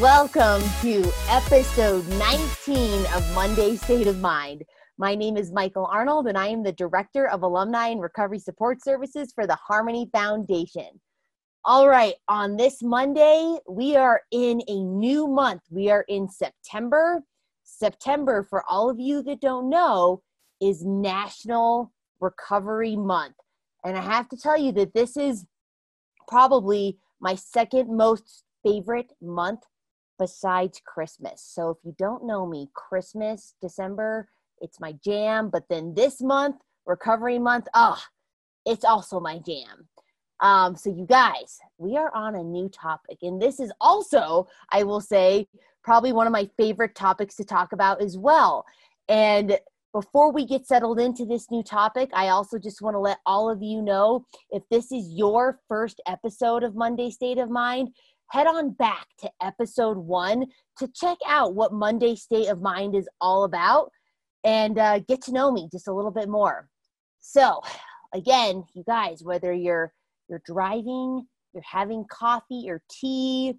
Welcome to episode 19 of Monday State of Mind. My name is Michael Arnold, and I am the Director of Alumni and Recovery Support Services for the Harmony Foundation. All right, on this Monday, we are in a new month. We are in September. September, for all of you that don't know, is National Recovery Month. And I have to tell you that this is probably my second most favorite month besides Christmas. So if you don't know me, Christmas, December, it's my jam. But then this month, recovery month, oh, it's also my jam. Um, so you guys, we are on a new topic. And this is also, I will say, probably one of my favorite topics to talk about as well. And before we get settled into this new topic, I also just want to let all of you know if this is your first episode of Monday State of Mind, head on back to episode one to check out what Monday State of Mind is all about and uh, get to know me just a little bit more. So, again, you guys, whether you're you're driving, you're having coffee or tea,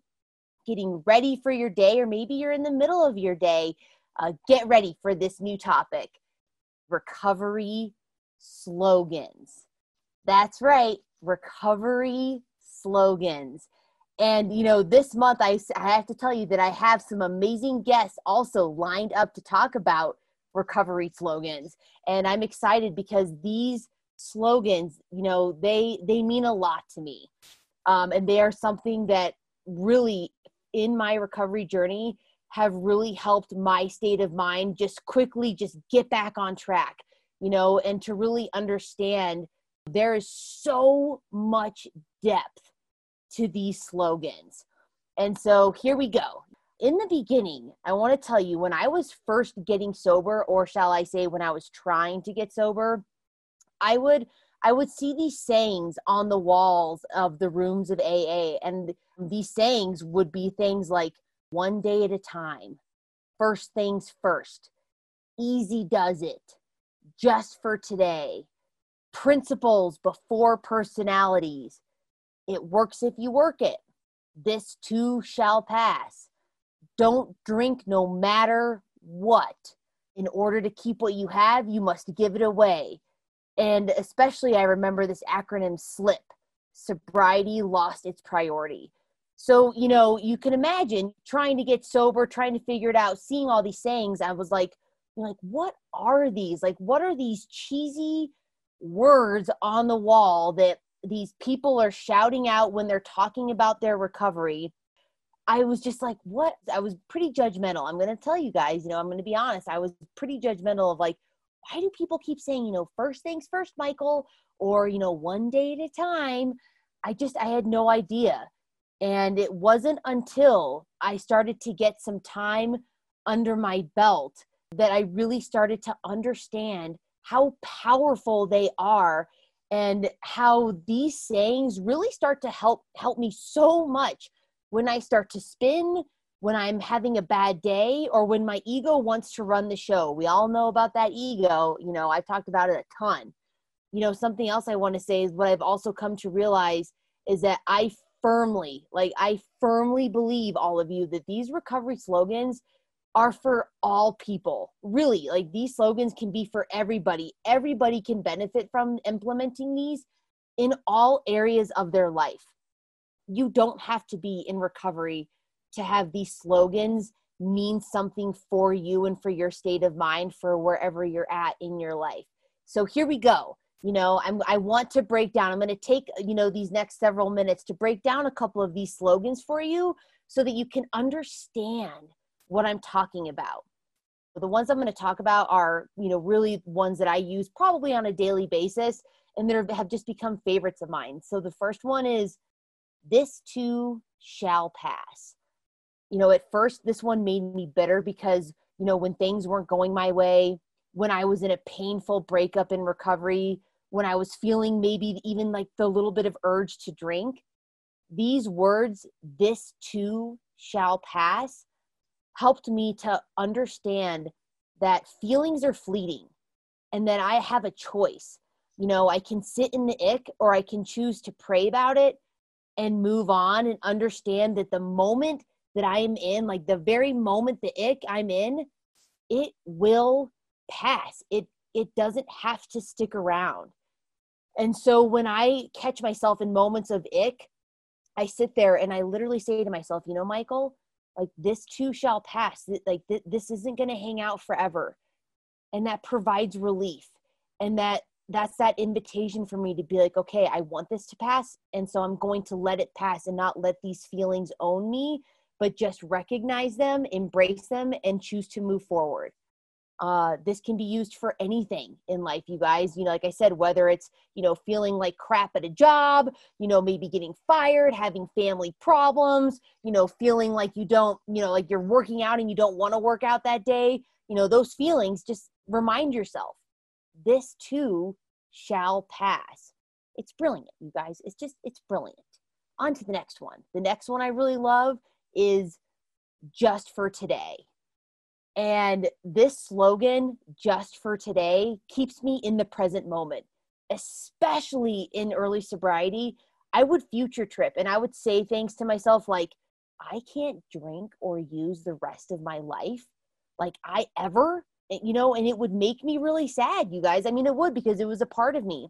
getting ready for your day, or maybe you're in the middle of your day, uh, get ready for this new topic: recovery slogans. That's right, recovery slogans. And you know, this month I, I have to tell you that I have some amazing guests also lined up to talk about recovery slogans. And I'm excited because these slogans, you know, they they mean a lot to me. Um, and they are something that really in my recovery journey have really helped my state of mind just quickly just get back on track, you know, and to really understand there is so much depth to these slogans. And so here we go. In the beginning, I want to tell you when I was first getting sober, or shall I say, when I was trying to get sober, I would I would see these sayings on the walls of the rooms of AA, and these sayings would be things like one day at a time, first things first, easy does it, just for today, principles before personalities, it works if you work it. This too shall pass. Don't drink no matter what. In order to keep what you have, you must give it away. And especially, I remember this acronym SLIP sobriety lost its priority. So, you know, you can imagine trying to get sober, trying to figure it out, seeing all these sayings. I was like, like, what are these? Like, what are these cheesy words on the wall that these people are shouting out when they're talking about their recovery i was just like what i was pretty judgmental i'm going to tell you guys you know i'm going to be honest i was pretty judgmental of like why do people keep saying you know first things first michael or you know one day at a time? I just i had no idea. And it wasn't until i started to get some time under my belt that i really started to understand how powerful they are and how these sayings really start to help help me so much when I start to spin, when I'm having a bad day, or when my ego wants to run the show. We all know about that ego. You know, I've talked about it a ton. You know, something else I want to say is what I've also come to realize is that I firmly, like, I firmly believe all of you that these recovery slogans are for all people. Really, like these slogans can be for everybody. Everybody can benefit from implementing these in all areas of their life. You don't have to be in recovery to have these slogans mean something for you and for your state of mind for wherever you're at in your life. So here we go. You know, I'm I want to break down. I'm going to take, you know, these next several minutes to break down a couple of these slogans for you so that you can understand what I'm talking about. The ones I'm going to talk about are, you know, really ones that I use probably on a daily basis and that have just become favorites of mine. So the first one is this too shall pass. You know, at first this one made me bitter because, you know, when things weren't going my way, when I was in a painful breakup in recovery, when I was feeling maybe even like the little bit of urge to drink, these words, this too shall pass, helped me to understand that feelings are fleeting and that I have a choice. You know, I can sit in the ick or I can choose to pray about it and move on and understand that the moment that I am in, like the very moment the ick I'm in, it will pass. It it doesn't have to stick around. And so when I catch myself in moments of ick, I sit there and I literally say to myself, you know, Michael, like this too shall pass. Like th- this isn't going to hang out forever. And that provides relief. And that that's that invitation for me to be like, okay, I want this to pass. And so I'm going to let it pass and not let these feelings own me, but just recognize them, embrace them, and choose to move forward. Uh, this can be used for anything in life, you guys. You know, like I said, whether it's, you know, feeling like crap at a job, you know, maybe getting fired, having family problems, you know, feeling like you don't, you know, like you're working out and you don't want to work out that day, you know, those feelings, just remind yourself this too shall pass. It's brilliant, you guys. It's just, it's brilliant. On to the next one. The next one I really love is just for today and this slogan, just for today, keeps me in the present moment, especially in early sobriety. I would future trip and I would say things to myself like, I can't drink or use the rest of my life. Like, I ever, you know, and it would make me really sad, you guys. I mean, it would because it was a part of me.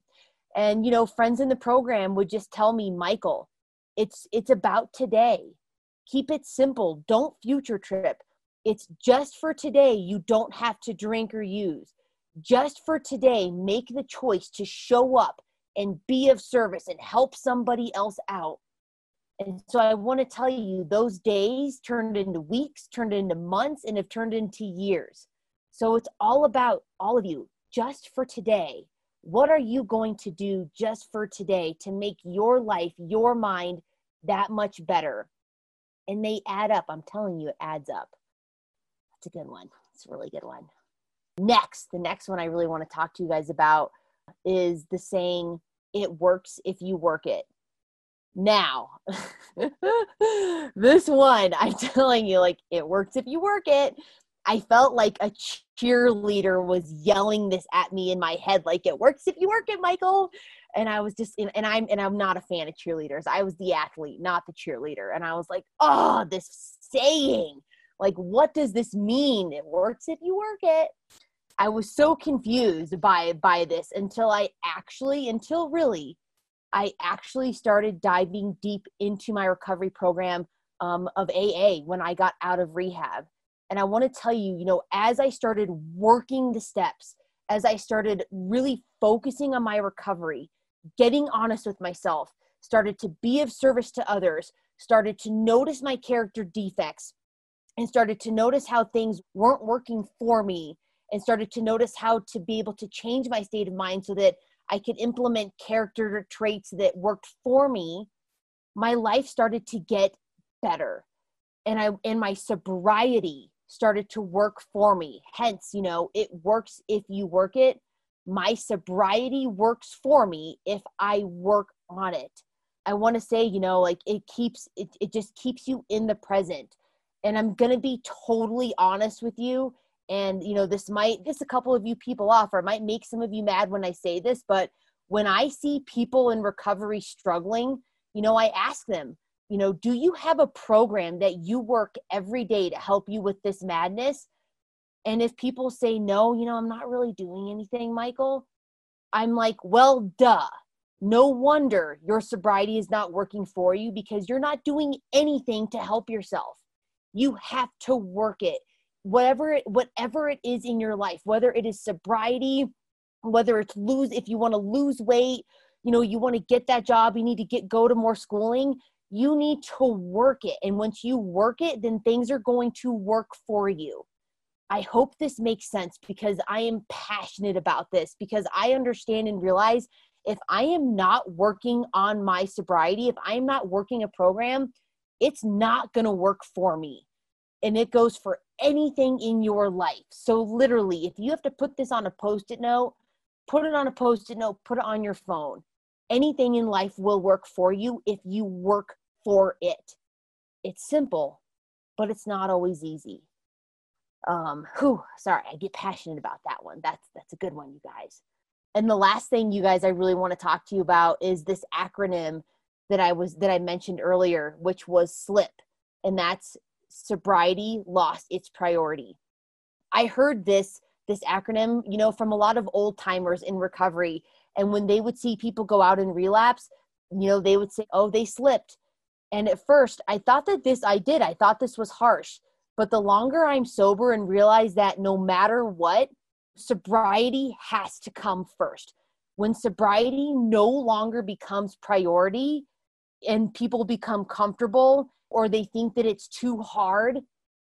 And, you know, friends in the program would just tell me, Michael, it's it's about today. Keep it simple. Don't future trip it's just for today. You don't have to drink or use. Just for today, make the choice to show up and be of service and help somebody else out. And so I want to tell you, those days turned into weeks, turned into months, and have turned into years. So it's all about all of you, just for today. What are you going to do just for today to make your life, your mind that much better? And they add up. I'm telling you, it adds up. That's a good one. It's a really good one. Next, the next one I really want to talk to you guys about is the saying, it works if you work it. Now, this one, I'm telling you, like, it works if you work it. I felt like a cheerleader was yelling this at me in my head, like, it works if you work it, Michael. And I was just, and I'm, and I'm not a fan of cheerleaders. I was the athlete, not the cheerleader. And I was like, oh, this saying like, what does this mean? It works if you work it. I was so confused by by this until I actually, until really, I actually started diving deep into my recovery program um, of AA when I got out of rehab. And I want to tell you, you know, as I started working the steps, as I started really focusing on my recovery, getting honest with myself, started to be of service to others, started to notice my character defects, and started to notice how things weren't working for me and started to notice how to be able to change my state of mind so that I could implement character traits that worked for me, my life started to get better. And I and my sobriety started to work for me. Hence, you know, it works if you work it. My sobriety works for me if I work on it. I want to say, you know, like it keeps it, it just keeps you in the present and i'm going to be totally honest with you and you know this might piss a couple of you people off or might make some of you mad when i say this but when i see people in recovery struggling you know i ask them you know do you have a program that you work every day to help you with this madness? And if people say no you know i'm not really doing anything michael i'm like well duh. No wonder your sobriety is not working for you because you're not doing anything to help yourself. You have to work it. Whatever it, whatever it is in your life whether it is sobriety whether it's lose if you want to lose weight you know you want to get that job you need to get go to more schooling you need to work it and once you work it then things are going to work for you i hope this makes sense because i am passionate about this because i understand and realize if i am not working on my sobriety if i'm not working a program it's not going to work for me. And it goes for anything in your life. So, literally, if you have to put this on a post it note, put it on a post it note, put it on your phone. Anything in life will work for you if you work for it. It's simple, but it's not always easy. Um, whew, sorry, I get passionate about that one. That's that's a good one, you guys. And the last thing, you guys, I really want to talk to you about is this acronym that I was that I mentioned earlier, which was SLIP, and that's sobriety lost its priority. I heard this this acronym, you know, from a lot of old timers in recovery, and when they would see people go out and relapse, you know, they would say, "Oh, they slipped." And at first, I thought that this I did. I thought this was harsh. But the longer I'm sober and realize that no matter what, sobriety has to come first. When sobriety no longer becomes priority and people become comfortable or they think that it's too hard,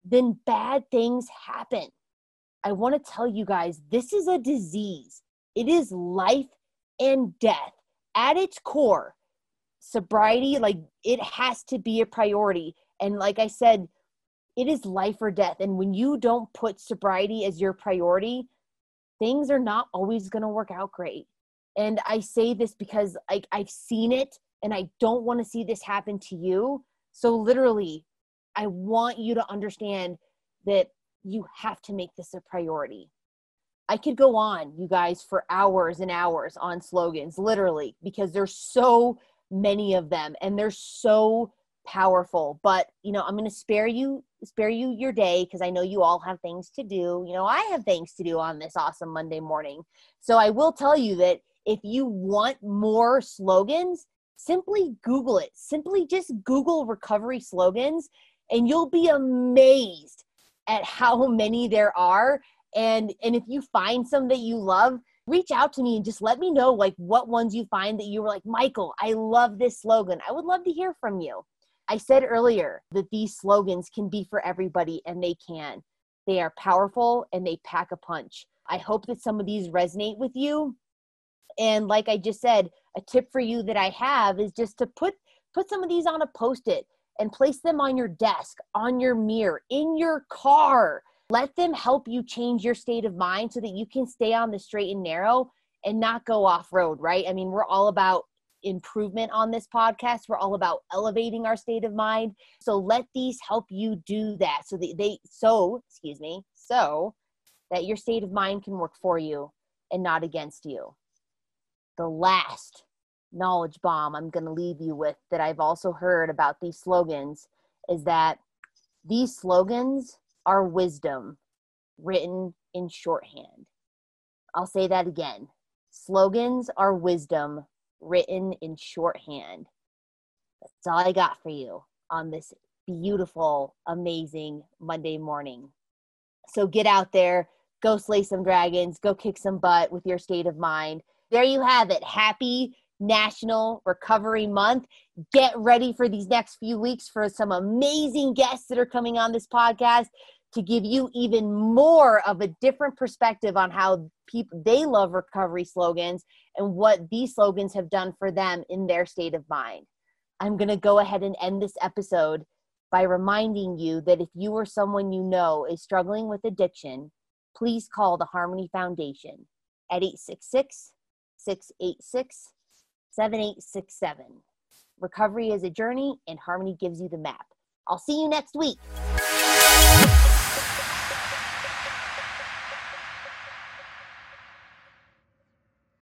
then bad things happen. I want to tell you guys this is a disease. It is life and death at its core. Sobriety, like it has to be a priority. And like I said, it is life or death. And when you don't put sobriety as your priority, things are not always going to work out great. And I say this because like I've seen it and I don't want to see this happen to you. So literally, I want you to understand that you have to make this a priority. I could go on, you guys, for hours and hours on slogans, literally, because there's so many of them and they're so powerful. But you know, I'm going to spare you spare you your day because I know you all have things to do. You know, I have things to do on this awesome Monday morning. So I will tell you that if you want more slogans, simply Google it. Simply just Google recovery slogans and you'll be amazed at how many there are. And and if you find some that you love, reach out to me and just let me know like what ones you find that you were like, Michael, I love this slogan. I would love to hear from you. I said earlier that these slogans can be for everybody, and they can. They are powerful and they pack a punch. I hope that some of these resonate with you. And like I just said, a tip for you that I have is just to put put some of these on a post-it and place them on your desk, on your mirror, in your car. Let them help you change your state of mind so that you can stay on the straight and narrow and not go off road, right? I mean, we're all about improvement on this podcast. We're all about elevating our state of mind. So let these help you do that so that they so, excuse me, so that your state of mind can work for you and not against you. The last knowledge bomb I'm going to leave you with that I've also heard about these slogans is that these slogans are wisdom written in shorthand. I'll say that again. Slogans are wisdom written in shorthand. That's all I got for you on this beautiful, amazing Monday morning. So get out there, go slay some dragons, go kick some butt with your state of mind. There you have it. Happy National Recovery Month. Get ready for these next few weeks for some amazing guests that are coming on this podcast to give you even more of a different perspective on how people they love recovery slogans and what these slogans have done for them in their state of mind. I'm going to go ahead and end this episode by reminding you that if you or someone you know is struggling with addiction, please call the Harmony Foundation at 866 686 7867. Recovery is a journey, and Harmony gives you the map. I'll see you next week.